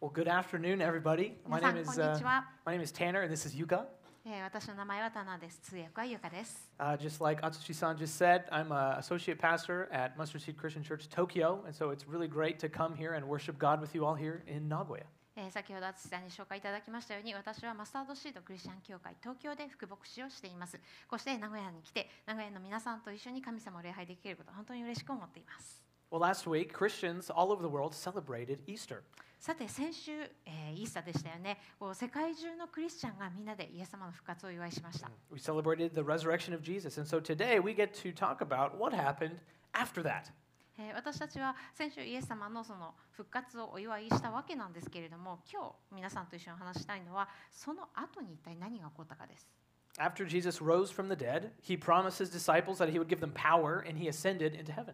Well, good afternoon, everybody. My 皆さ name ん、 is こん uh, にちは。 my name is Tanner, and this is Yuka. えー私の名前はタナです。通訳はゆかです。 Uh, just like Atsushi-san just said, I'm an associate pastor at Mustard Seed Christian Church Tokyo, and so it's really great to come here and worship God with you all here in Nagoya. えー先ほど淳さんに紹介いただきましたように、私はマスタードシードクリスチャン教会東京で副牧師をしています。こうして名古屋に来て、名古屋の皆さんと一緒に神様を礼拝できること、本当に嬉しく思っています。 Well, last week, Christians all over the world celebrated Easter. さて先週、えーイースターでしたよねこう世界中のクリスチャンがみんなでイエス様の復活をお祝いしました。We celebrated the resurrection of Jesus, and so today we get to talk about what happened after that. えー私たちは先週イエス様のその復活をお祝いしたわけなんですけれども今日皆さんと一緒に話したいのはその後に一体何が起こったかです。After Jesus rose from the dead, he promised his disciples that he would give them power, and he ascended into heaven.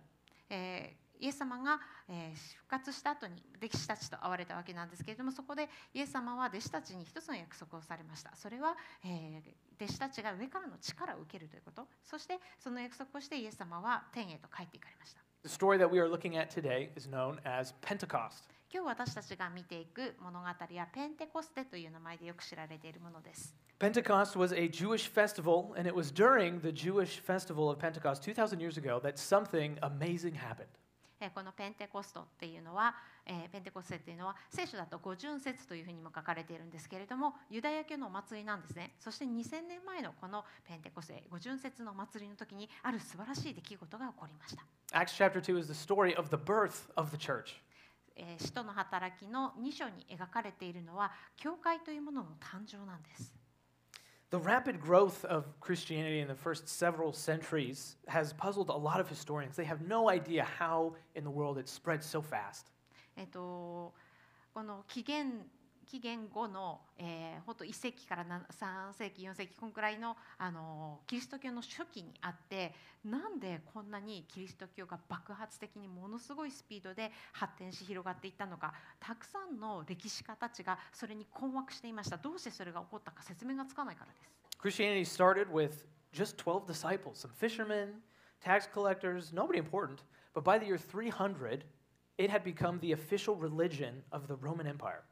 えーイエス様が復活した後に弟子たちと会われたわけなんですけれどもそこでイエス様は弟子たちに一つの約束をされました。それは弟子たちが上からの力を受けるということ。そしてその約束をしてイエス様は天へと帰っていかれました。今日私たちが見ていく物語はペンテコステという名前でよく知られているものです。Pentecost was a Jewish festival, and it was during the Jewish festival of Pentecost 2,000 years ago that something amazing happened. えーこのペンテコストっていうのは、えーペンテコステっていうのは聖書だと五巡節というふうにも書かれているんですけれどもユダヤ教のお祭りなんですね。そして2000年前のこのペンテコステ五巡節のお祭りの時にある素晴らしい出来事が起こりました、Acts chapter 2 is the story of the birth of the church. えー使徒の働きの2章に描かれているのは教会というものの誕生なんです The rapid growth of Christianity in the first several centuries has puzzled a lot of historians. They have no idea how in the world it spread so fast. えっと、この紀元 紀元後の、えー、ほんと1世紀から3世紀4世紀こんくらいの、あのキリスト教の初期にあってなんでこんなにキリスト教が爆発的にものすごいスピードで発展し広がっていったのかたくさんの歴史家たちがそれに困惑していましたどうしてそれが起こったか説明がつかないからです。Christianity started with just 12 disciples, some fishermen, tax collectors, nobody important. But by the year 300, it had become the official religion of the Roman Empire.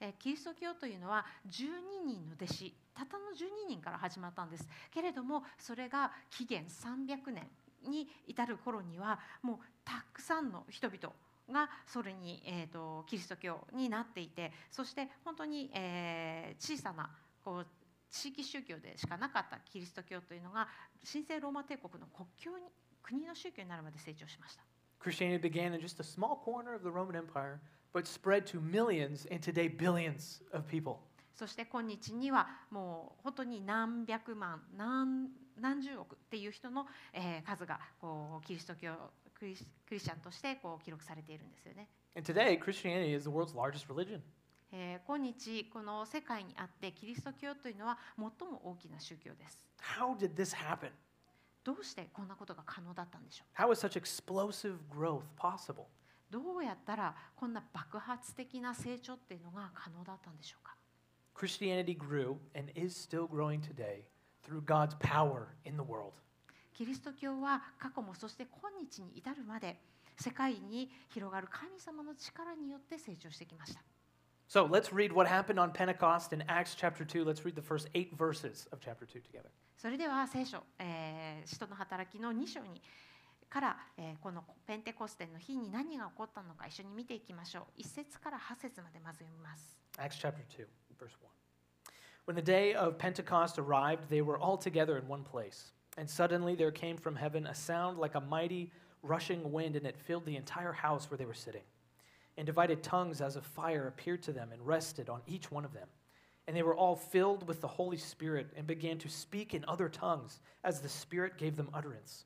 えキリスト教というのは12人の弟子たったの12人から始まったんですけれどもそれが紀元300年に至る頃にはもうたくさんの人々がそれに、えー、とキリスト教になっていてそして本当に、えー小さなこう地域宗教でしかなかったキリスト教というのが神聖ローマ帝国の国境に国の宗教になるまで成長しました。Christianity began in just a small corner of the Roman Empire, but spread to millions and today billions of people. そして今日にはもう本当に何百万何何十億っていう人の、えー数がこうキリスト教クリスクリスチャンとしてこう記録されているんですよね。And today, Christianity is the world's largest religion. えー今日この世界にあってキリスト教というのは最も大きな宗教です。How did this happen? どうしてこんなことが可能だったんでしょ How is such explosive growth possible? うどうやったらこんな爆発的な成長っていうのが可能だったんでしょうか Christianity grew and is still growing today through God's power in the world. キリスト教は過去もそして今日に至るまで世界に広がる神様の力によって成長してきました。So let's read what happened on Pentecost in Acts chapter 2. Let's read the first eight verses of chapter 2 together. それでは聖書、えー使徒の働きの2章にから、えーこのペンテコステの日に何が起こったのか一緒に見ていきましょう。1節から8節までまず読みます。 Acts chapter 2, verse 1. When the day of Pentecost arrived, they were all together in one place. And suddenly there came from heaven a sound like a mighty rushing wind, and it filled the entire house where they were sitting. And divided tongues as of fire appeared to them and rested on each one of them. And they were all filled with the Holy Spirit and began to speak in other tongues as the Spirit gave them utterance.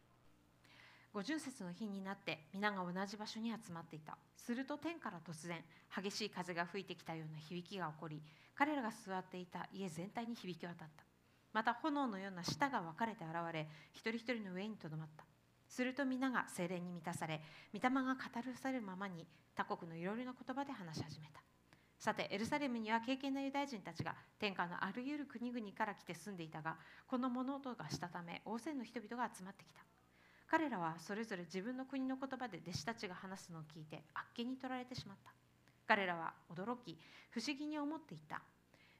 50節の日になって皆が同じ場所に集まっていた。すると天から突然激しい風が吹いてきたような響きが起こり彼らが座っていた家全体に響き渡った。また炎のような舌が分かれて現れ一人一人の上にとどまった。すると皆が精霊に満たされ御霊が語るされるままに他国のいろいろな言葉で話し始めた。さてエルサレムには敬虔なユダヤ人たちが天下のあらゆる国々から来て住んでいたがこの物音がしたため大勢の人々が集まってきた。彼らはそれぞれ自分の国の言葉で弟子たちが話すのを聞いてあっけに取られてしまった。彼らは驚き不思議に思っていた。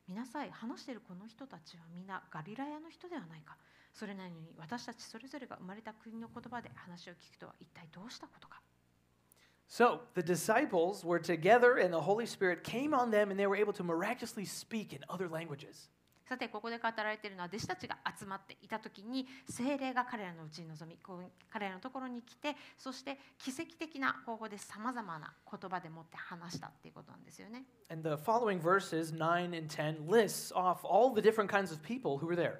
見なさい話しているこの人たちは皆ガリラヤの人ではないか。それなのに私たちそれぞれが生まれた国の言葉で話を聞くとは一体どうしたことか。So the disciples were together, and the Holy Spirit came on them, and they were able to miraculously speak in other languages. さてここで語られているのは弟子たちが集まっていた時に精霊が彼らのうちに臨みこう彼らのところに来てそして奇跡的な方法でさまざまな言葉でもって話したっていうことなんですよね。And the following verses, 9 and 10, lists off all the different kinds of people who were there.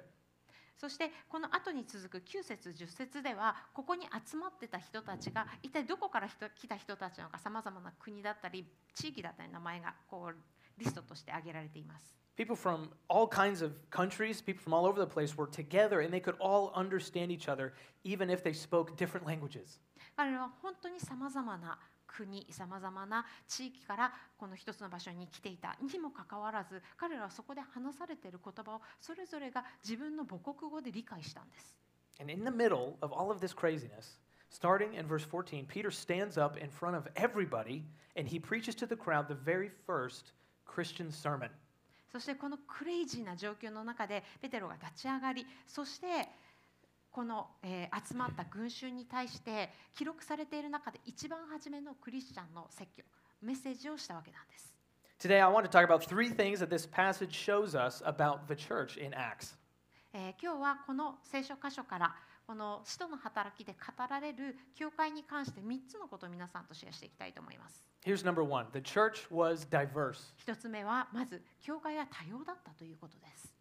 そしてこの後に続く9節10節ではここに集まってた人たちが一体どこから人来た人たちなのかさまざまな国だったり地域だったり名前がこうリストとして挙げられています。People from all kinds of countries, people from all over the place were together, and they could all understand each other, even if they spoke different languages. 彼らは本当にさまざまな国さまざまな地域からこの一つの場所に来ていたにもかかわらず彼らはそこで話されている言葉をそれぞれが自分の母国語で理解したんです。 And in the middle of all of this craziness, starting in verse 14, Peter stands up in front of everybody and he preaches to the crowd the very first Christian sermon. そしてこのクレイジーな状況の中でペテロが立ち上がりそしてこの、えー集まった群衆に対して記録されている中で一番初めのクリスチャンの説教メッセージをしたわけなんです。Today, I want to talk about three things that this passage shows us about the church in Acts. えー今日はこの聖書箇所からこの使徒の働きで語られる教会に関して3つのことを皆さんとシェアしていきたいと思います。Here's number one the church was diverse. 一つ目はまず教会は多様だったということです。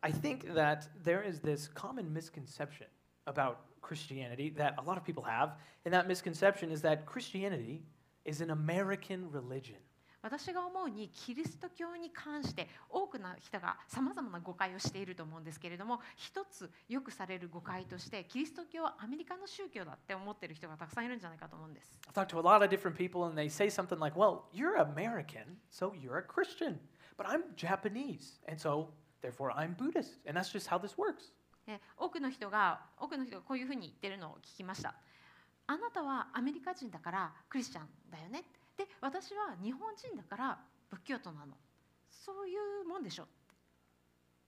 I think that there is this common misconception about Christianity that a lot of people have, and that misconception is that Christianity is an American religion. 私が思うにキリスト教に関して多くの人がさまざまな誤解をしていると思うんですけれども一つよくされる誤解としてキリスト教はアメリカの宗教だって思ってる人がたくさんいるんじゃないかと思うんです。I've talked to a lot of different people, and they say something like, Well, you're American, so you're a Christian. But I'm Japanese, and so therefore I'm Buddhist. And that's just how this works. で多くの人が多くの人がこういうふうに言ってるのを聞きました。あなたはアメリカ人だからクリスチャンだよね。で私は日本人だから仏教徒なの。そういうもんでしょ。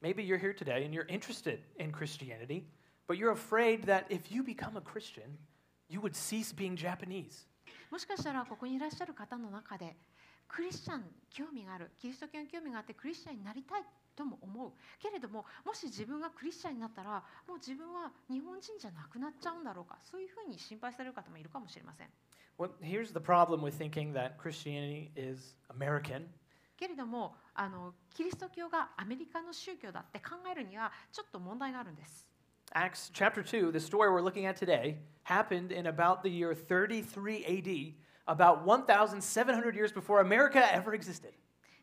Maybe you're here today and you're interested in Christianity, but you're afraid that if you become a Christian, you would cease being Japanese. もしかしたらここにいらっしゃる方の中でクリスチャン興味があるキリスト教に興味があってクリスチャンになりたいとも思うけれどももし自分がクリスチャンになったらもう自分は日本人じゃなくなっちゃうんだろうかそういうふうに心配される方もいるかもしれません。けれどもあのキリスト教がアメリカの宗教だって考えるにはちょっと問題があるんです。Acts chapter 2, the story we're looking at today, happened in about the year 33 AD, about 1,700 years before America ever existed.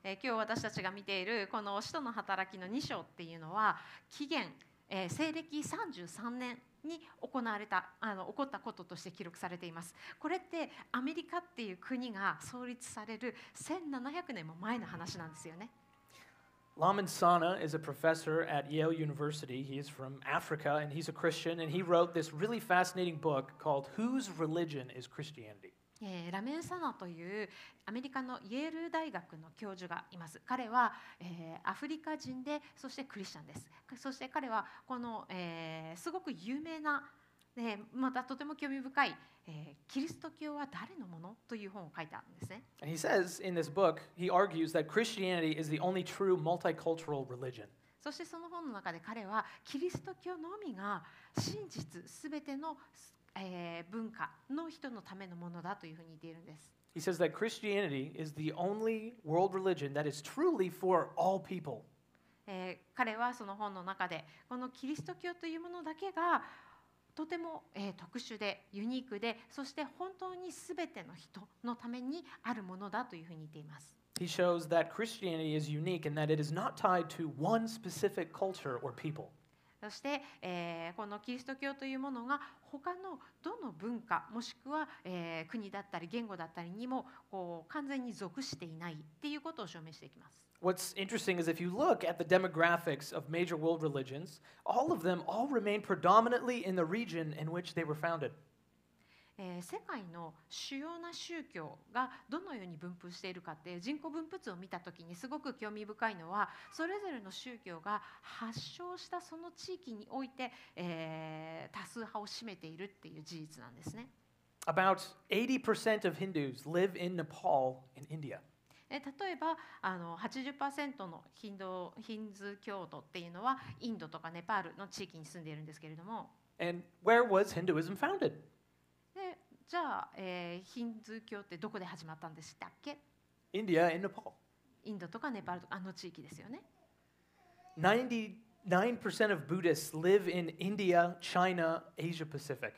えー今日私たちが見ているこの使徒の働きの2章っていうのは紀元、えー西暦33年に行われたあの起こったこととして記録されています。これってアメリカっていう国が創立される1700年も前の話なんですよね。Laman Sana is a professor at Yale University. He is from Africa and he's a Christian, and he wrote this really fascinating book called Whose Religion is Christianity? えーラメン・サナというアメリカのイェール大学の教授がいます。彼は、えーアフリカ人でそしてクリスチャンです。そして彼はこの、えーすごく有名な、でまたとても興味深い、えーキリスト教は誰のものという本を書いたんですね。And he says in this book, he argues that Christianity is the only true multicultural religion. そしてその本の中で彼はキリスト教のみが真実すべての、えー文化の人のためのものだというふうに言っているんです。He says that Christianity is the only world religion that is truly for all people. えー彼はその本の中でこのキリスト教というものだけがとても、えー特殊でユニークでそして本当に全ての人のためにあるものだというふうに言っています。He shows that Christianity is unique in that it is not tied to one specific culture or people. そして、えーこのキリスト教というものが他のどの文化もしくは、えー国だったり言語だったりにもこう完全に属していないっていうことを証明していきます。What's interesting is if you look at the demographics of major world religions, all of them all remain predominantly in the region in which they were founded. えー世界の主要な宗教がどのように分布しているかって人口分布図を見た時にすごく興味深いのはそれぞれの宗教が発祥したその地域において、えー多数派を占めているっていう事実なんですね。About 80% of Hindus live in Nepal in India. え例えばあの80%のヒンドヒンズー教徒っていうのはインドとかネパールの地域に住んでいるんですけれども And where was Hinduism founded? でじゃあ、えーヒンズー教ってどこで始まったんでしたっけ？India and Nepal. インドとかネパールとかあの地域ですよね。99% of Buddhists live in India, China, Asia Pacific.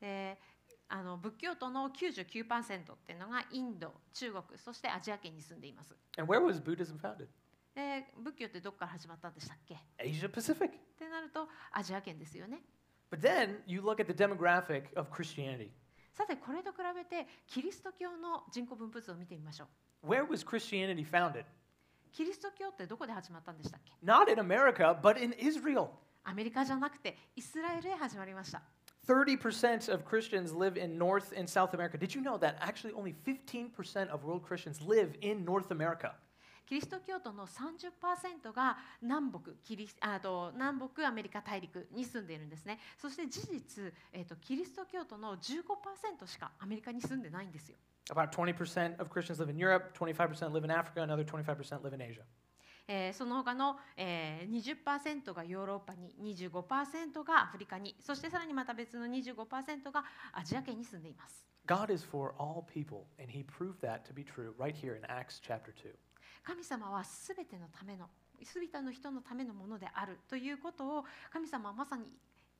であの仏教徒の99%っていうのがインド中国そしてアジア圏に住んでいます。And where was Buddhism founded? で仏教ってどこから始まったんでしたっけ？っ Asia Pacific. てなるとアジア圏ですよね。But then you look at the demographic of Christianity. さてこれと比べてキリスト教の人口分布図を見てみましょう。 Where was Christianity founded? キリスト教ってどこで始まったんでしたっけ Not in America, but in Israel. アメリカじゃなくてイスラエルで始まりました。 30% of Christians live in North and South America. Did you know that actually only 15% of world Christians live in North America? キリスト教徒の30%が南北キリスあと南北アメリカ大陸に住んでいるんですね。そして事実、えー、とキリスト教徒の15%しかアメリカに住んでないんですよ。About 20% of Christians live in Europe, 25% live in Africa, another 25% live in Asia. えーその他の、えー、20%がヨーロッパに25%がアフリカにそしてさらにまた別の25%がアジア圏に住んでいます。God is for all people, and he proved that to be true right here in Acts chapter 2. 神様はすべてのためのすべての人のためのものであるということを神様はまさに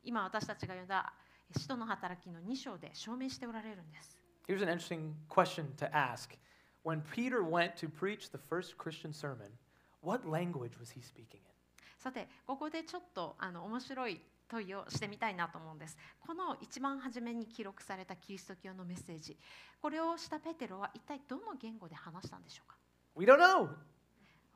今私たちが読んだ使徒の働きの2章で証明しておられるんです。Here's an interesting question to ask. When Peter went to preach the first Christian sermon, what language was he speaking in? さてここでちょっとあの面白い問いをしてみたいなと思うんです。この一番初めに記録されたキリスト教のメッセージこれをしたペテロは一体どの言語で話したんでしょうか？We don't know.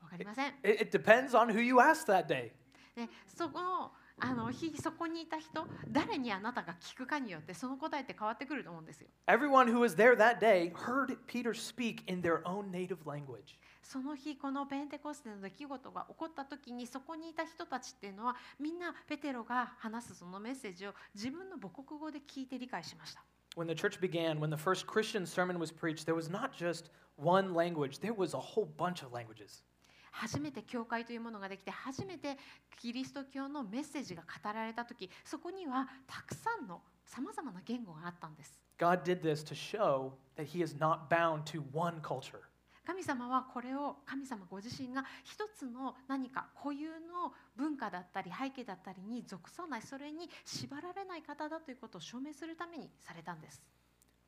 わかりません。 It, it depends on who you ask that day. でそこのあの日そこにいた人誰にあなたが聞くかによってその答えって変わってくると思うんですよ。 Everyone who was there that day heard Peter speak in their own native language. その日このペンテコステの出来事が起こった時にそこにいた人たちっていうのはみんなペテロが話すそのメッセージを自分の母国語で聞いて理解しました。When the church began, when the first Christian sermon was preached, there was not just one language, there was a whole bunch of languages. 初めて教会というものができて初めてキリスト教のメッセージが語られた時そこにはたくさんのさまざまな言語があったんです。God did this to show that he is not bound to one culture. 神様はこれを神様ご自身が一つの何か固有の文化だったり背景だったりに属さないそれに縛られない方だということを証明するためにされたんです。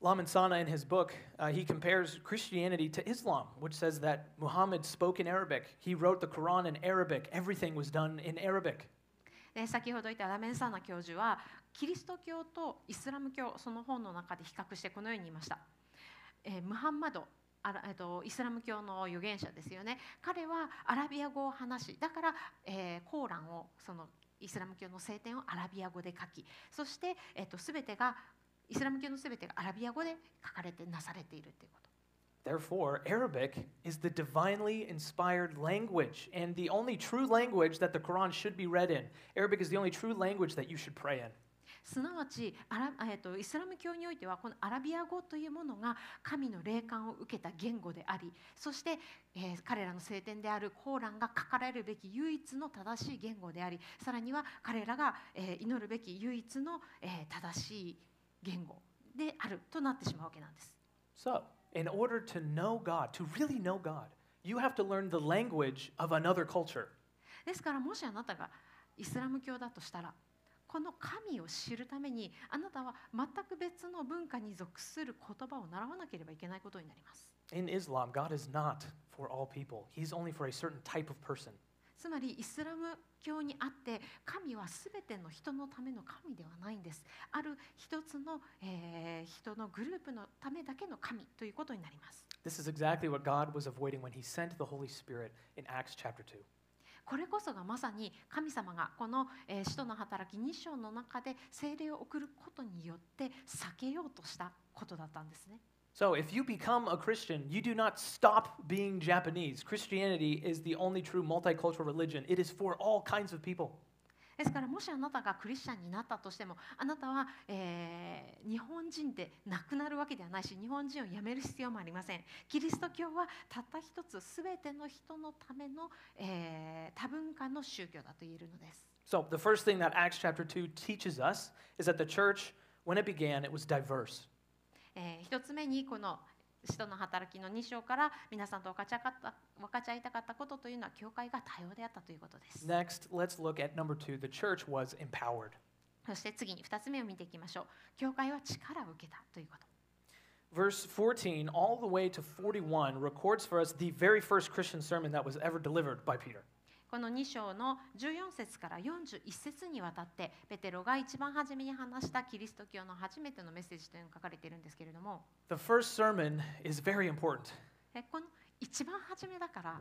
Laman Sana, in his book, uh, he compares Christianity to Islam, which says that Muhammad spoke in Arabic. He wrote the Quran in Arabic. Everything was done in Arabic. で先ほど言ったラメンサーナ教授はキリスト教とイスラム教その本の中で比較してこのように言いました。えームハンマドあらえっと、イスラム教の預言者ですよね彼はアラビア語を話しだから、えーコーランをそのイスラム教の聖典をアラビア語で書きそして、えっと、全てがイスラム教の全てがアラビア語で書かれてなされているということ。Therefore, Arabic is the divinely inspired language and the only true language that the Quran should be read in. Arabic is the only true language that you should pray in. すなわちアラ、えっとイスラム教においてはこのアラビア語というものが神の霊感を受けた言語でありそして、えー彼らの聖典であるコーランが書かれるべき唯一の正しい言語でありさらには彼らが、えー祈るべき唯一の、えー正しい言語であるとなってしまうわけなんです。So, in order to know God, to really know God, you have to learn the language of another culture. ですからもしあなたがイスラム教だとしたらこの神を知るためにあなたは全く別の文化に属する言葉を習わなければいけないことになります。In Islam, God is not for all people, He's only for a certain type of person. つまりイスラム教にあって神は全ての人のための神ではないんですある一つの、えー人のグループのためだけの神ということになります This is exactly what God was avoiding when he sent the Holy Spirit in Acts chapter 2. これこそがまさに神様がこの、使徒の働き2章の中で聖霊を送ることによって避けようとしたことだったんですね So, if you become a Christian, you do not stop being Japanese. Christianity is the only true multicultural religion, it is for all kinds of people. ですからもしあなたがクリスチャンになったとしてもあなたは、えー日本人でなくなるわけではないし日本人を辞める必要もありませんキリスト教はたった一つ全ての人のための、えー多文化の宗教だと言えるのです So, the first thing that Acts chapter 2 teaches us is that the church, when it began, it was diverse. えー一つ目にこの使徒の働きの2章から皆さんと分かち合った分かち合いたかったことというのは教会が多様であったということです Next, let's look at number two the church was empowered. そして次に2つ目を見ていきましょう教会は力を受けたということ Verse 14, all the way to 41, records for us the very first Christian sermon that was ever delivered by Peter. この2章の14節から41節にわたってペテロが一番初めに話したキリスト教の初めてのメッセージというのが書かれているんですけれども The first sermon is very important. えこの一番初めだから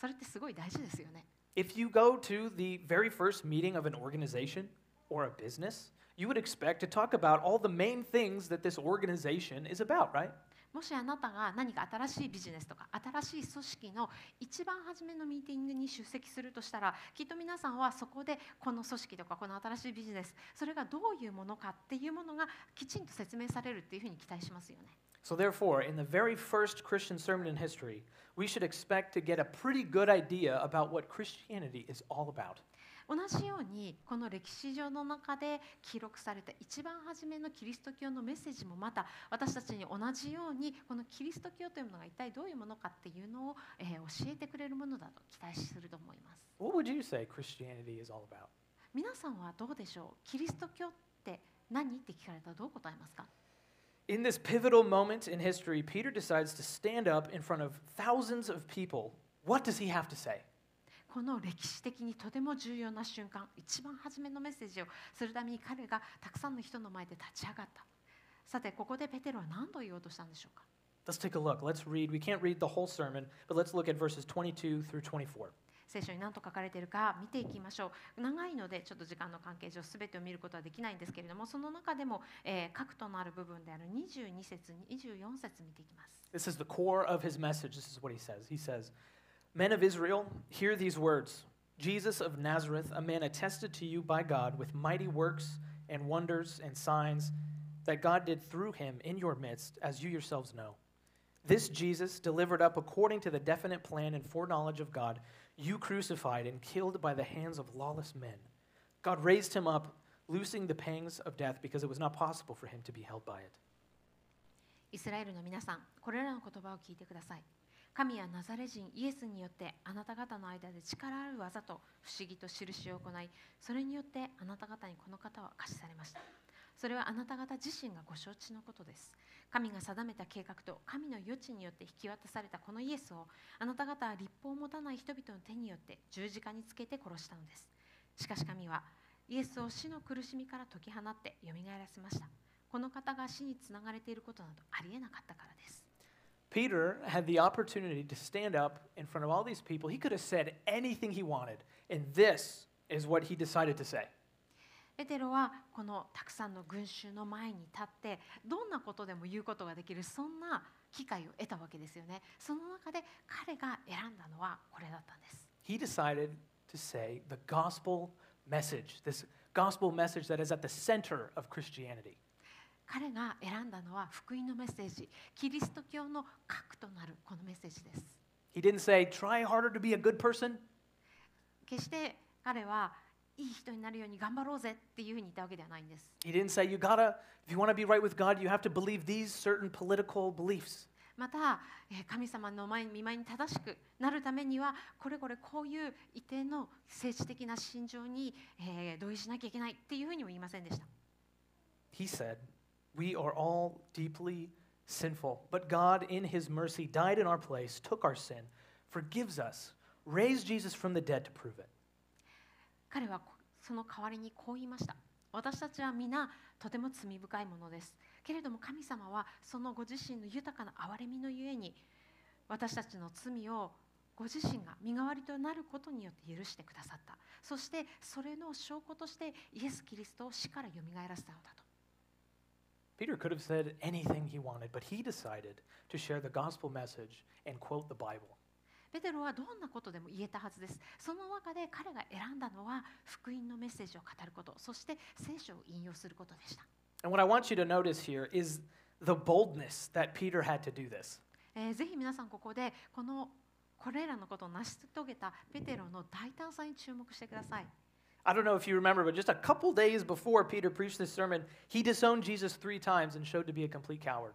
それってすごい大事ですよね If you go to the very first meeting of an organization or a business, you would expect to talk about all the main things that this organization is about, right? もしあなたが何か新しいビジネスとか新しい組織の一番初めのミーティングに出席するとしたらきっと皆さんはそこでこの組織とかこの新しいビジネスそれがどういうものかっていうものがきちんと説明されるっていうふうに期待しますよね。So, therefore, in the very first Christian sermon in history, we should expect to get a pretty good idea about what Christianity is all about. 同じようにこの歴史上の中で記録された一番初めのキリスト教のメッセージもまた私たちに同じようにこのキリスト教というものが一体どういうものかっていうのを、えー教えてくれるものだと期待すると思います。What would you say Christianity is all about? 皆さんはどうでしょうキリスト教って何って聞かれたらどう答えますか In this pivotal moment in history, Peter decides to stand up in front of thousands of people. What does he have to say? この歴史的にとても重要な瞬間一番初めのメッセージをするために彼がたくさんの人の前で立ち上がったさてここでペテロは何と言おうとしたんでしょうか？Let's take a look. Let's read. We can't read the whole sermon, but let's look at verses 22 through 24. 聖書に何と書かれているか見ていきましょう長いのでちょっと時間の関係上全てを見ることはできないんですけれどもその中でも、えー核となる部分である22節24節見ていきます This is the core of his message. This is what he says. He says, Men of Israel, hear these words Jesus of Nazareth, a man attested to you by God with mighty works and wonders and signs that God did through him in your midst, as you yourselves know. This Jesus, delivered up according to the definite plan and foreknowledge of God, you crucified and killed by the hands of lawless men. God raised him up, loosing the pangs of death because it was not possible for him to be held by it. イスラエルの皆さんこれらの言葉を聞いてください 神はナザレ人イエスによってあなた方の間で力ある技と不思議と印を行いそれによってあなた方にこの方は貸しされました。それはあなた方自身がご承知のことです。神が定めた計画と神の余地によって引き渡されたこのイエスをあなた方は立法を持たない人々の手によって十字架につけて殺したのです。しかし神はイエスを死の苦しみから解き放ってよみがえらせました。この方が死につながれていることなどありえなかったからです。Peter had the opportunity to stand up in front of all these people. He could have said anything he wanted, and this is what he decided to say. ペテロはこのたくさんの群衆の前に立ってどんなことでも言うことができるそんな機会を得たわけですよねその中で彼が選んだのはこれだったんです He decided to say the gospel message, this gospel message that is at the center of Christianity. 彼が選んだのは福音のメッセージキリスト教の核となるこのメッセージです He didn't say, try harder to be a good person. 決して彼はいい人になるように頑張ろうぜっていうふうに言ったわけではないんです He didn't say, you gotta, if you wanna be right with God, you have to believe these certain political beliefs. またえー神様の前に見舞いに正しくなるためにはこれこれこういう一定の政治的な信条に、えー同意しなきゃいけないっていうふうにも言いませんでした He said, We are all deeply sinful, but God, in His mercy, died in our place, took our sin, forgives us, raised Jesus from the dead to prove it. 彼はその代わりにこう言いました。私たちは皆とても罪深いものです。けれども神様はそのご自身の豊かな憐れみのゆえに私たちの罪をご自身が身代わりとなることによって許してくださった。そしてそれの証拠としてイエス・キリストを死からよみがえらせたのだと。Peter could have said anything he wanted, but he decided to share the gospel message and quote the Bible. ペテロはどんなことでも言えたはずですその中で彼が選んだのは福音のメッセージを語ることそして聖書を引用することでした And what I want you to notice here is the boldness that Peter had to do this. えーぜひ皆さんここでこのこれらのことを成し遂げたペテロの大胆さに注目してください I don't know if you remember, but just a couple days before Peter preached this sermon, he disowned Jesus three times and showed to be a complete coward.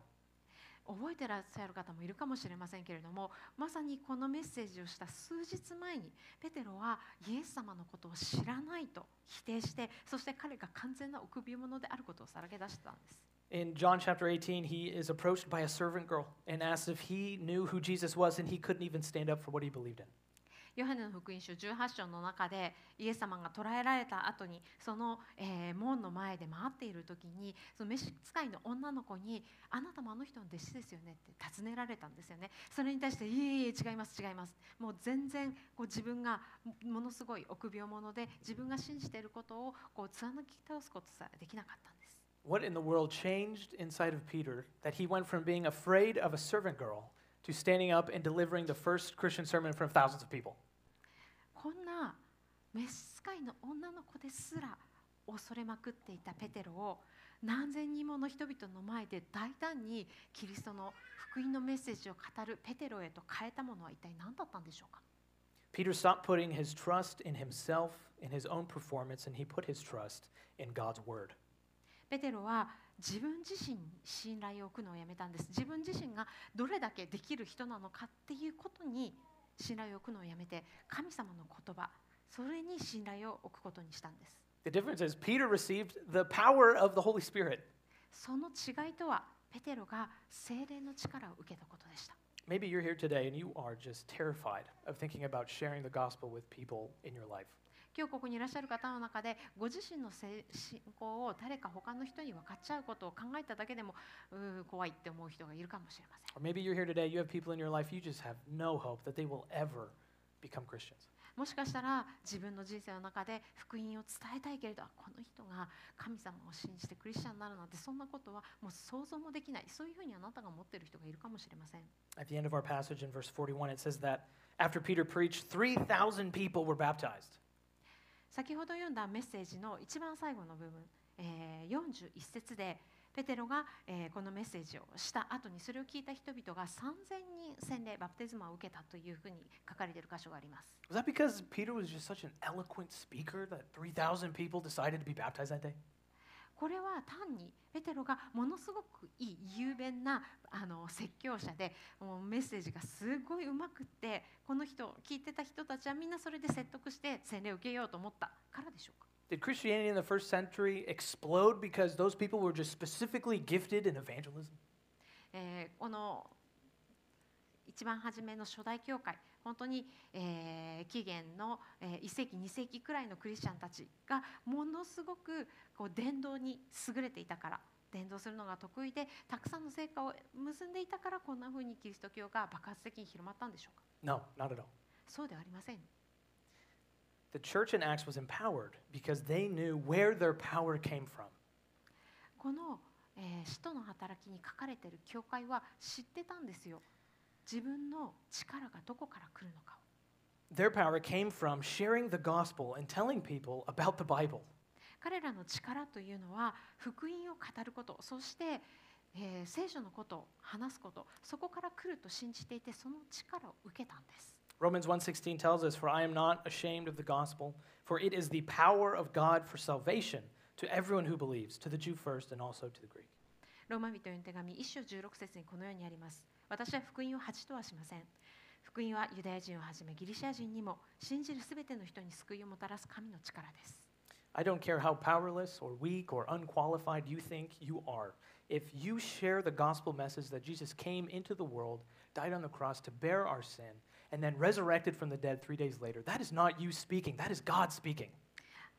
覚えてらっしゃる方もいるかもしれませんけれどもまさにこのメッセージをした数日前にペテロはイエス様のことを知らないと否定してそして彼が完全な臆病者であることをさらけ出したんです In John chapter 18, he is approached by a servant girl and asks if he knew who Jesus was, and he couldn't even stand up for what he believed in. ヨハネの福音書18章の中でイエス様が捕らえられた後にその、えー門の前で待っている時にその召使いの女の子に「あなたもあの人の弟子ですよね」って尋ねられたんですよねそれに対して「いえいえ違います違います」もう全然こう自分がものすごい臆病者で自分が信じていることをこう貫き通すことさえできなかったんです What in the world changed inside of Peter that he went from being afraid of a servant girl to standing up and delivering the first Christian sermon in front of thousands of people? こんな召使いの女の子ですら恐れまくっていたペテロを何千人もの人々の前で大胆にキリストの福音のメッセージを語るペテロへと変えたものは一体何だったんでしょうか？Peter stopped putting his trust in himself, in his own performance, and he put his trust in God's word. ペテロは自分自身に信頼を置くのをやめたんです自分自身がどれだけできる人なのかっていうことに信頼を置くのをやめて神様の言葉それに信頼を置くことにしたんです The difference is Peter received the power of the Holy Spirit. その違いとはペテロが精霊の力を受けたことでした Maybe you're here today and you are just terrified of thinking about sharing the gospel with people in your life. 今日ここにいらっしゃる方の中でご自身のせ信仰を誰か他の人に分かっちゃうことを考えただけでも怖いって思う人がいるかもしれません Or maybe you're here today, you have people in your life, you just have no hope that they will ever become Christians. もしかしたら自分の人生の中で福音を伝えたいけれどあこの人が神様を信じてクリスチャンになるなんてそんなことはもう想像もできないそういうふうにあなたが思っている人がいるかもしれません At the end of our passage in verse 41, it says that after Peter preached, 3,000 people were baptized. 先ほど読んだメッセージの一番最後の部分、えー41節でペテロが、えーこのメッセージをした後にそれを聞いた人々が3000人洗礼バプテスマを受けたというふうに書かれている箇所があります Was that because Peter was just such an eloquent speaker that 3,000 people decided to be baptized that day? これは単にペテロがものすごくいい雄弁なあの説教者でもうメッセージがすごいうまくってこの人聞いてた人たちはみんなそれで説得して洗礼を受けようと思ったからでしょうか Did Christianity in the first century explode because those people were just specifically gifted in evangelism? えーこの一番初めの初代教会本当に、えー紀元の、えー1世紀2世紀くらいのクリスチャンたちがものすごくこう伝道に優れていたから伝道するのが得意でたくさんの成果を結んでいたからこんなふうにキリスト教が爆発的に広まったんでしょうか？No, not at all. そうではありません The church in Acts was empowered because they knew where their power came from. この、えー使徒の働きに書かれている教会は知ってたんですよ自分の力がどこから来るのかを Their power came from sharing the gospel and telling people about the Bible. 彼らの力というのは福音を語ることそして、えー聖書のことを話すことそこから来ると信じていてその力を受けたんです Romans 1:16 tells us, "For I am not ashamed of the gospel, for it is the power of God for salvation to everyone who believes, to the Jew first and also to the Greek." ローマ人への手紙1章16節にこのようにあります私は福音を恥とはしません福音はユダヤ人をはじめギリシャ人にも信じるすべての人に救いをもたらす神の力です I don't care how powerless or weak or unqualified you think you are. if you share the gospel message that Jesus came into the world, died on the cross to bear our sin, and then resurrected from the dead three days later, that is not you speaking, that is God speaking.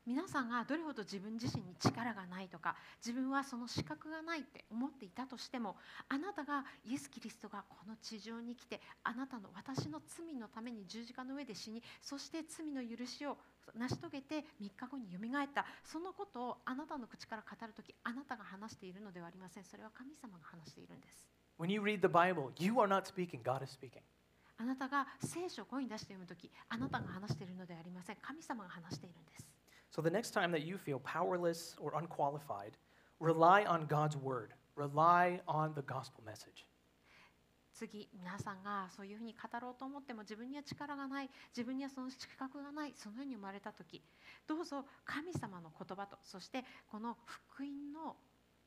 皆さんがどれほど自分自身に力がないとか自分はその資格がないって思っていたとしてもあなたがイエス・キリストがこの地上に来てあなたの私の罪のために十字架の上で死にそして罪の許しを成し遂げて3日後によみがえった。そのことをあなたの口から語るときあなたが話しているのではありません。それは神様が話しているんです。When you read the Bible, you are not speaking, God is speaking. あなたが聖書を声に出して読むときあなたが話しているのではありません。神様が話しているんです So the next time that you feel powerless or unqualified, rely on God's word, rely on the gospel message. 次皆さんがそういうふうに語ろうと思っても自分には力がない自分にはその資格がないそのように生まれた時どうぞ神様の言葉とそしてこの福音の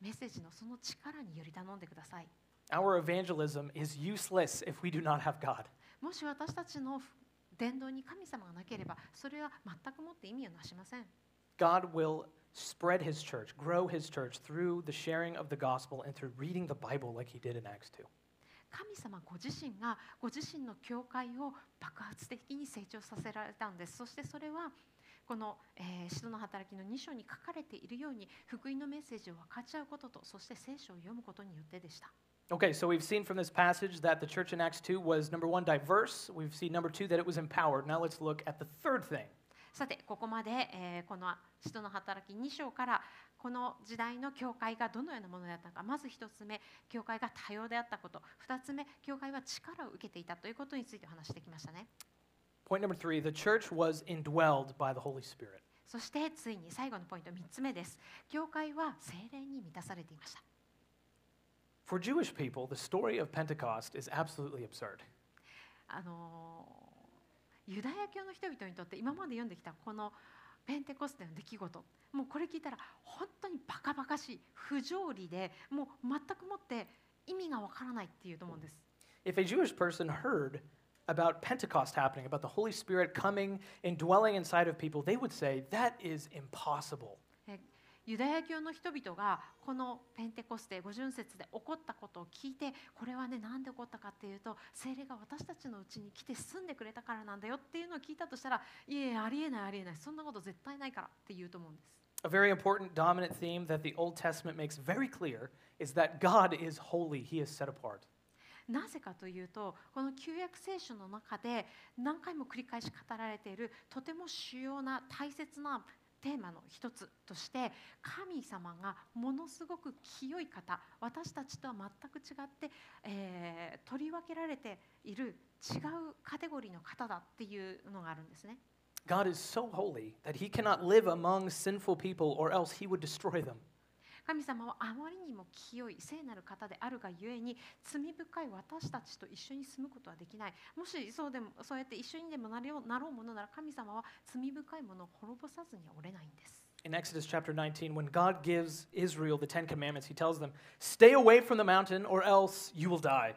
メッセージのその力により頼んでください Our evangelism is useless if we do not have God. もし私たちの伝道に神様がなければそれは全くもって意味をなしません。God will spread his church, grow his church through the sharing of the gospel and through reading the Bible like he did in Acts 2. 神様ご自身がご自身の教会を爆発的に成長させられたんです。そしてそれはこの、えー、使徒の働きの2章に書かれているように福音のメッセージを分かち合うこととそして聖書を読むことによってでした Okay, so we've seen from this passage that the church in Acts 2 was number one, diverse. We've seen number two, that it was empowered. Now let's look at the third thing. さてここまで、えーこの使徒の働き2章からこの時代の教会がどのようなものであったかまず1つ目教会が多様であったこと2つ目教会は力を受けていたということについてお話してきましたね Point number three the church was indwelled by the Holy Spirit. そしてついに最後のポイント3つ目です教会は精霊に満たされていました For Jewish people, the story of Pentecost is absolutely absurd. あのーユダヤ教の人々にとって今まで読んできたこのペンテコステの出来事もうこれ聞いたら本当にバカバカしい不条理でもう全くもって意味がわからないっていうと思うんです If a Jewish person heard about Pentecost happening, about the Holy Spirit coming and dwelling inside of people, they would say, that is impossible. えユダヤ教の人々がこのペンテコステ五巡節で起こったことを聞いてこれはね何で起こったかっていうと精霊が私たちのうちに来て住んでくれたからなんだよっていうのを聞いたとしたらいえありえないありえないそんなこと絶対ないからって言うと思うんです A very important dominant theme that the Old Testament makes very clear is that God is holy, He is set apart. なぜかというとこの旧約聖書の中で何回も繰り返し語られているとても主要な大切なテーマの一つとして神様がものすごく清い方私たちとは全く違って、えー取り分けられている違うカテゴリーの方だっていうのがあるんですね。God is so holy that He cannot live among sinful people or else He would destroy them. 神様はあまりにも清い聖なる方であるがゆえに罪深い私たちと一緒に住むことはできないもしそうでもそうやって一緒にでもなれようなろうものなら神様は罪深いものを滅ぼさずにはおれないんです In Exodus chapter 19, when God gives Israel the Ten Commandments, He tells them, Stay away from the mountain or else you will die.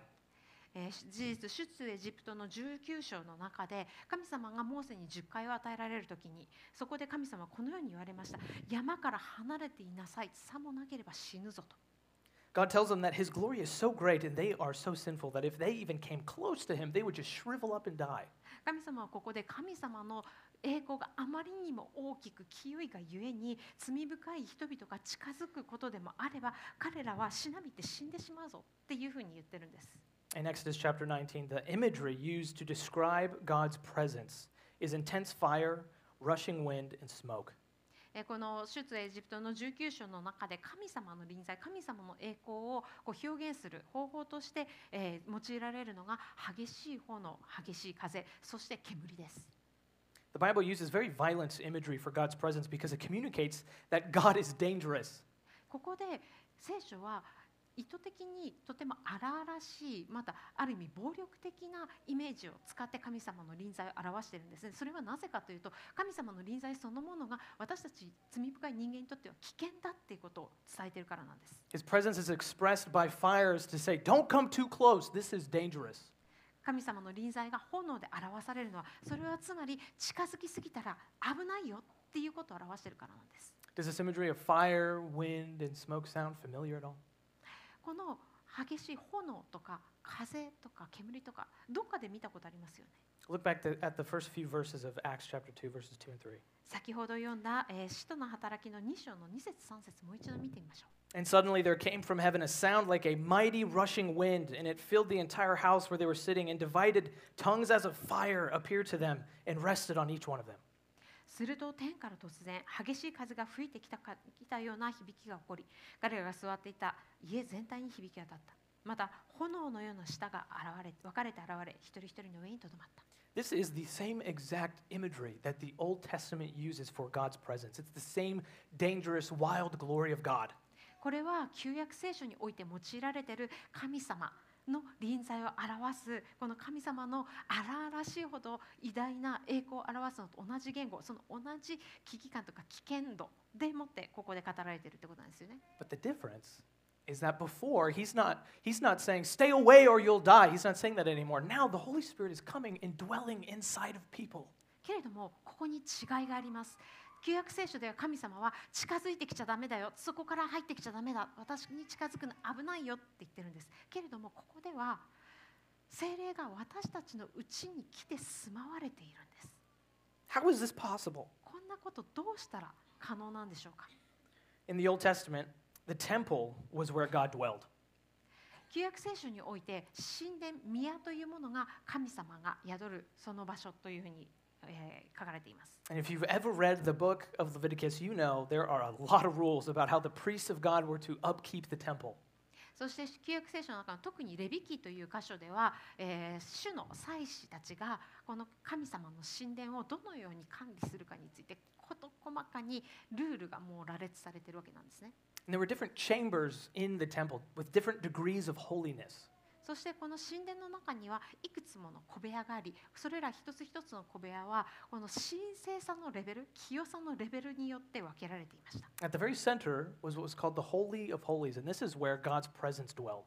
えー事実出エジプトの19章の中で神様がモーセに10回を与えられる時にそこで神様はこのように言われました。山から離れていなさい。さもなければ死ぬぞと。God tells them that His glory is so great and they are so sinful that if they even came close to Him, they would just shrivel up and die. 神様はここで神様の栄光があまりにも大きく清いがゆえに罪深い人々が近づくことでもあれば彼らはしなびて死んでしまうぞっていうふうに言ってるんです In Exodus chapter 19, the imagery used to describe God's presence is intense fire, rushing wind, and smoke. えーこの出エジプトの19章の中で神様の臨在神様の栄光をこう表現する方法として、えー用いられるのが激しい炎激しい風そして煙です The Bible uses very violent imagery for God's presence because it communicates that God is dangerous. ここで聖書は意図的にとても荒々しいまたある意味暴力的なイメージを使って神様の臨在を表しているんですねそれはなぜかというと神様の臨在そのものが私たち罪深い人間にとっては危険だっていうことを伝えているからなんです His presence is expressed by fires to say, Don't come too close, this is dangerous. 神様の臨在が炎で表されるのはそれはつまり近づきすぎたら危ないよっていうことを表しているからなんです Does this imagery of fire, wind, and smoke sound familiar at all? この激しい炎とか風とか煙とかどっかで見たことありますよね Look back to, at the first few verses of Acts chapter 2, verses 2 and 3. 先ほど読んだ、えー使徒の働きの2章の2節3節もう一度見てみましょう And suddenly there came from heaven a sound like a mighty rushing wind, and it filled the entire house where they were sitting, and divided tongues as of fire appeared to them and rested on each one of them. すると天から突然激しい風が吹いてきたか来たような響きが起こり彼らが座っていた家全体に響き渡ったまた炎のような舌が現れ分かれて現れ一人一人の上にとどまった This is the same exact imagery that the Old Testament uses for God's presence. It's the same dangerous, wild glory of God. これは旧約聖書において用いられている神様の臨在を表すこの神様の荒々しいほど偉大な栄光を表すのと同じ言語その同じ危機感とか危険度でもってここで語られているってことなんですよね。But the difference is that before he's not he's not saying stay away or you'll die. He's not saying that anymore. Now the Holy Spirit is coming and dwelling inside of people. けれどもここに違いがあります旧約聖書では神様は近づいてきちゃダメだよ。そこから入ってきちゃダメだ。私に近づくの危ないよって言ってるんです。けれどもここでは精霊が私たちのうちに来て住まわれているんです。How is this possible? こんなことどうしたら可能なんでしょうか？In the Old Testament, the temple was where God dwelled. 旧約聖書において神殿宮というものが神様が宿るその場所というふうに、えー書かれています And if you've ever read the book of Leviticus, you know there are a lot of rules about how the priests of God were to upkeep the temple. そして旧約聖書の中の特にレビ記という箇所では、えー主の祭司たちがこの神様の神殿をどのように管理するかについて事細かにルールがもう羅列されているわけなんですね。And there were different chambers in the temple with different degrees of holiness. そしてこの神殿の中にはいくつもの小部屋がありそれら一つ一つの小部屋はこの神聖さのレベル清さのレベルによって分けられていました At the very center was what was called the Holy of Holies, and this is where God's presence dwelled.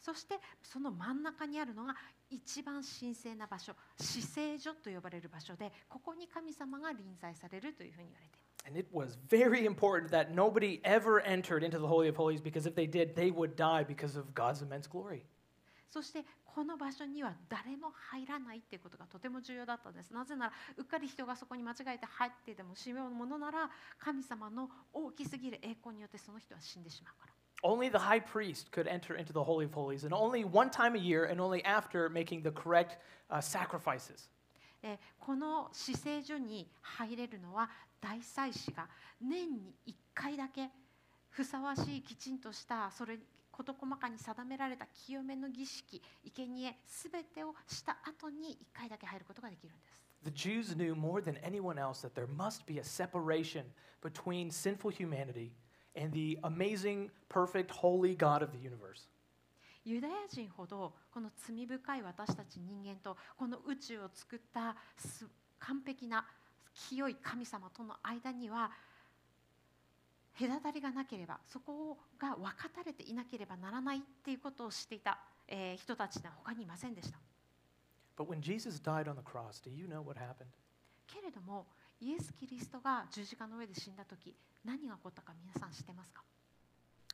そしてその真ん中にあるのが一番神聖な場所死聖所と呼ばれる場所でここに神様が臨在されるというふうに言われています And it was very important that nobody ever entered into the Holy of Holies because if they did, they would die because of God's immense glory. そしてこの場所には誰も入らないっていうことがとても重要だったんですなぜならうっかり人がそこに間違えて入ってでもしようものなら神様の大きすぎる栄光によってその人は死んでしまうから Only the high priest could enter into the Holy of Holies, and only one time a year, and only after making the correct uh, sacrifices. でこの死聖所に入れるのは大祭司が年に1回だけふさわしいきちんとしたそれ事細かに定められた清めの儀式生贄すべてをした後に1回だけ入ることができるんです The Jews knew more than anyone else that there must be a separation between sinful humanity and the amazing, perfect, holy God of the universe. ユダヤ人ほどこの罪深い私たち人間とこの宇宙を作ったす完璧な清い神様との間には隔たりがなければそこが分かたれていなければならないっていうことをしていた、えー人たちは他にいませんでした But when Jesus died on the cross, do you know what happened? けれどもイエス・キリストが十字架の上で死んだ時何が起こったか皆さん知ってますか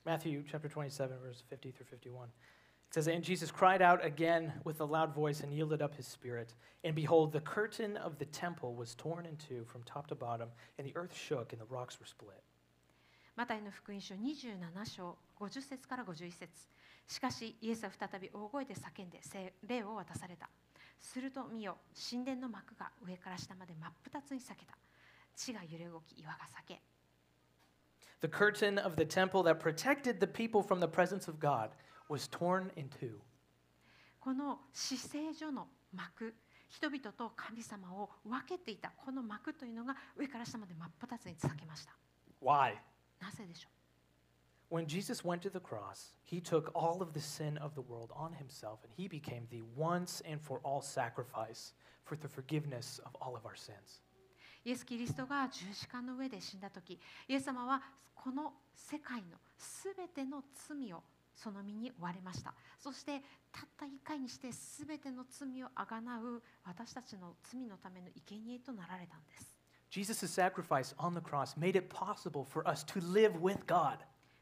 Matthew chapter 27, verse 50 through 51. It says, And Jesus cried out again with a loud voice and yielded up his spirit. And behold, the curtain of the temple was torn in two from top to bottom, and the earth shook and the rocks were split. マタイの福音書27章50節から51節。しかしイエスは再び大声で叫んで聖霊を渡された。すると見よ神殿の幕が上から下まで真っ二つに裂けた。地が揺れ動き岩が裂け。The curtain of the temple that protected the people from the presence of God was torn in two. この死聖所の幕人々と神様を分けていたこの幕というのが上から下まで真っ二つに裂けました。Why? なぜでしょ When Jesus went to the cross, he took all of the sin of the world on himself, and he became the once and for all sacrifice for the forgiveness of all of our sins. うイエス・キリストが十字架の上で死んだ時イエス様はこの世界のすべての罪をその身に追われましたそしてたった一回にしてすべての罪をあがなう私たちの罪のための生贄となられたんです Jesus' sacrifice on the cross made it possible for us to live with God.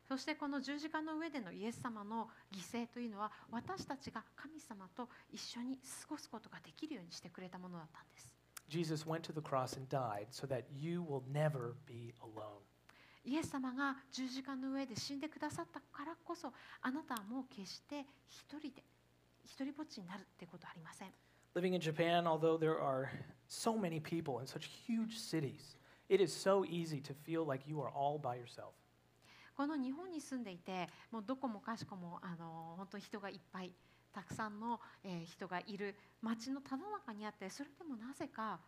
そしてこの十字架の上でのイエス様の犠牲というのは私たちが神様と一緒に過ごすことができるようにしてくれたものだったんです。Jesus went to the cross and died so that you will never be alone. イエス様が十字架の上で死んでくださったからこそあなたはもう決して一人で一人ぼっちになるってことはありません。Living in Japan, although there are so many people in such huge cities, it is so easy to feel like you are all by yourself. この日本に住んでいてもうどこもかしこもあの本当に人がいっぱいたくさんの、えー人がいる街のただ中にあってそれでもなぜか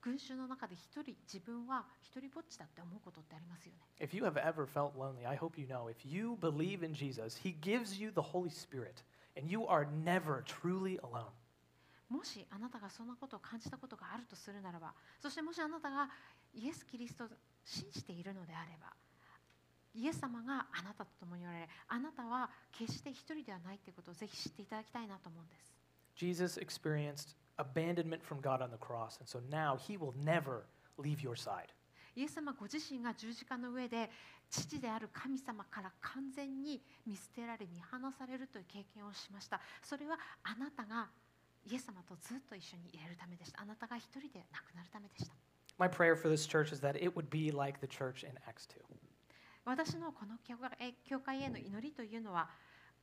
群衆の中で一人自分は一人ぼっちだって思うことってありますよね。 If you have ever felt lonely, I hope you know if you believe in Jesus, He gives you the Holy Spirit, and you are never truly alone. もしあなたがそんなことを感じたことがあるとするならばそしてもしあなたがイエス・キリストを信じているのであればイエス様があなたと共におられあなたは決して一人ではないということをぜひ知っていただきたいなと思うんです Jesus experienced abandonment from God on the cross, and so now He will never leave your side. イエス様ご自身が十字架の上で父である神様から完全に見捨てられ見放されるという経験をしましたそれはあなたがイエス様とずっと一緒にいれるためでしたあなたが一人で亡くなるためでした My prayer for this church is that it would be like the church in Acts 2. 私のこの教会への祈りというのは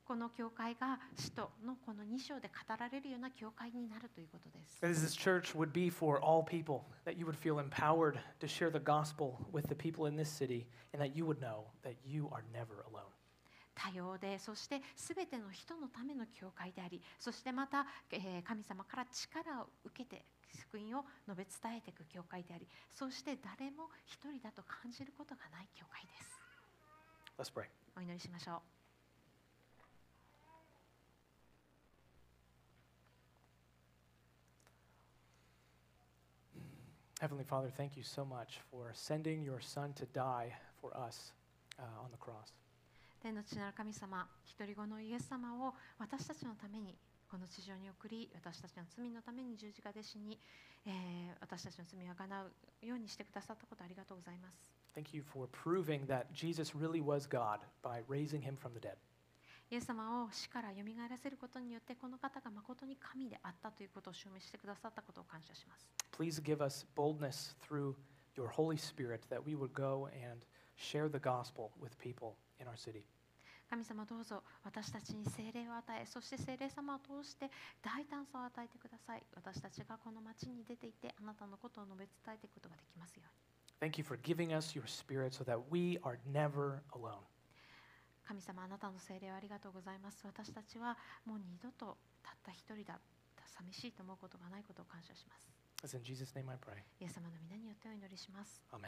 この教会が使徒のこの2章で語られるような教会になるということです。This church would be for all people, that you would feel empowered to share the gospel with the people in this city, and that you would know that you are never alone. 多様でそして全ての人のための教会でありそしてまた、えー神様から力を受けて福音を述べ伝えていく教会でありそして誰も一人だと感じることがない教会です。Let's pray. お祈りしましょう。Heavenly Father, thank you so much for sending your Son to die for us uh, on the cross. 天の父なる神様、一人子のイエス様を私たちのためにこの地上に送り、私たちの罪のために十字架で死に、えー私たちの罪をあがなうようにしてくださったことありがとうございます。Thank you for proving that Jesus really was God by raising him from the dead. イエス様を死からよみがえらせることによって、この方が誠に神であったということを証明してくださったことを感謝します。Please give us boldness through your Holy Spirit that we would go and share the gospel with people in our city. 神様どうぞ私たちに聖霊を与えそして聖霊様を通して大胆さを与えてください私たちがこの町に出ていてあなたのことを述べ伝えていくことができますように Thank you for giving us your spirit so that we are never alone. 神様あなたの聖霊をありがとうございます私たちはもう二度とたった一人だ寂しいと思うことがないことを感謝します It's in Jesus' name I pray. イエス様の皆によってお祈りします Amen.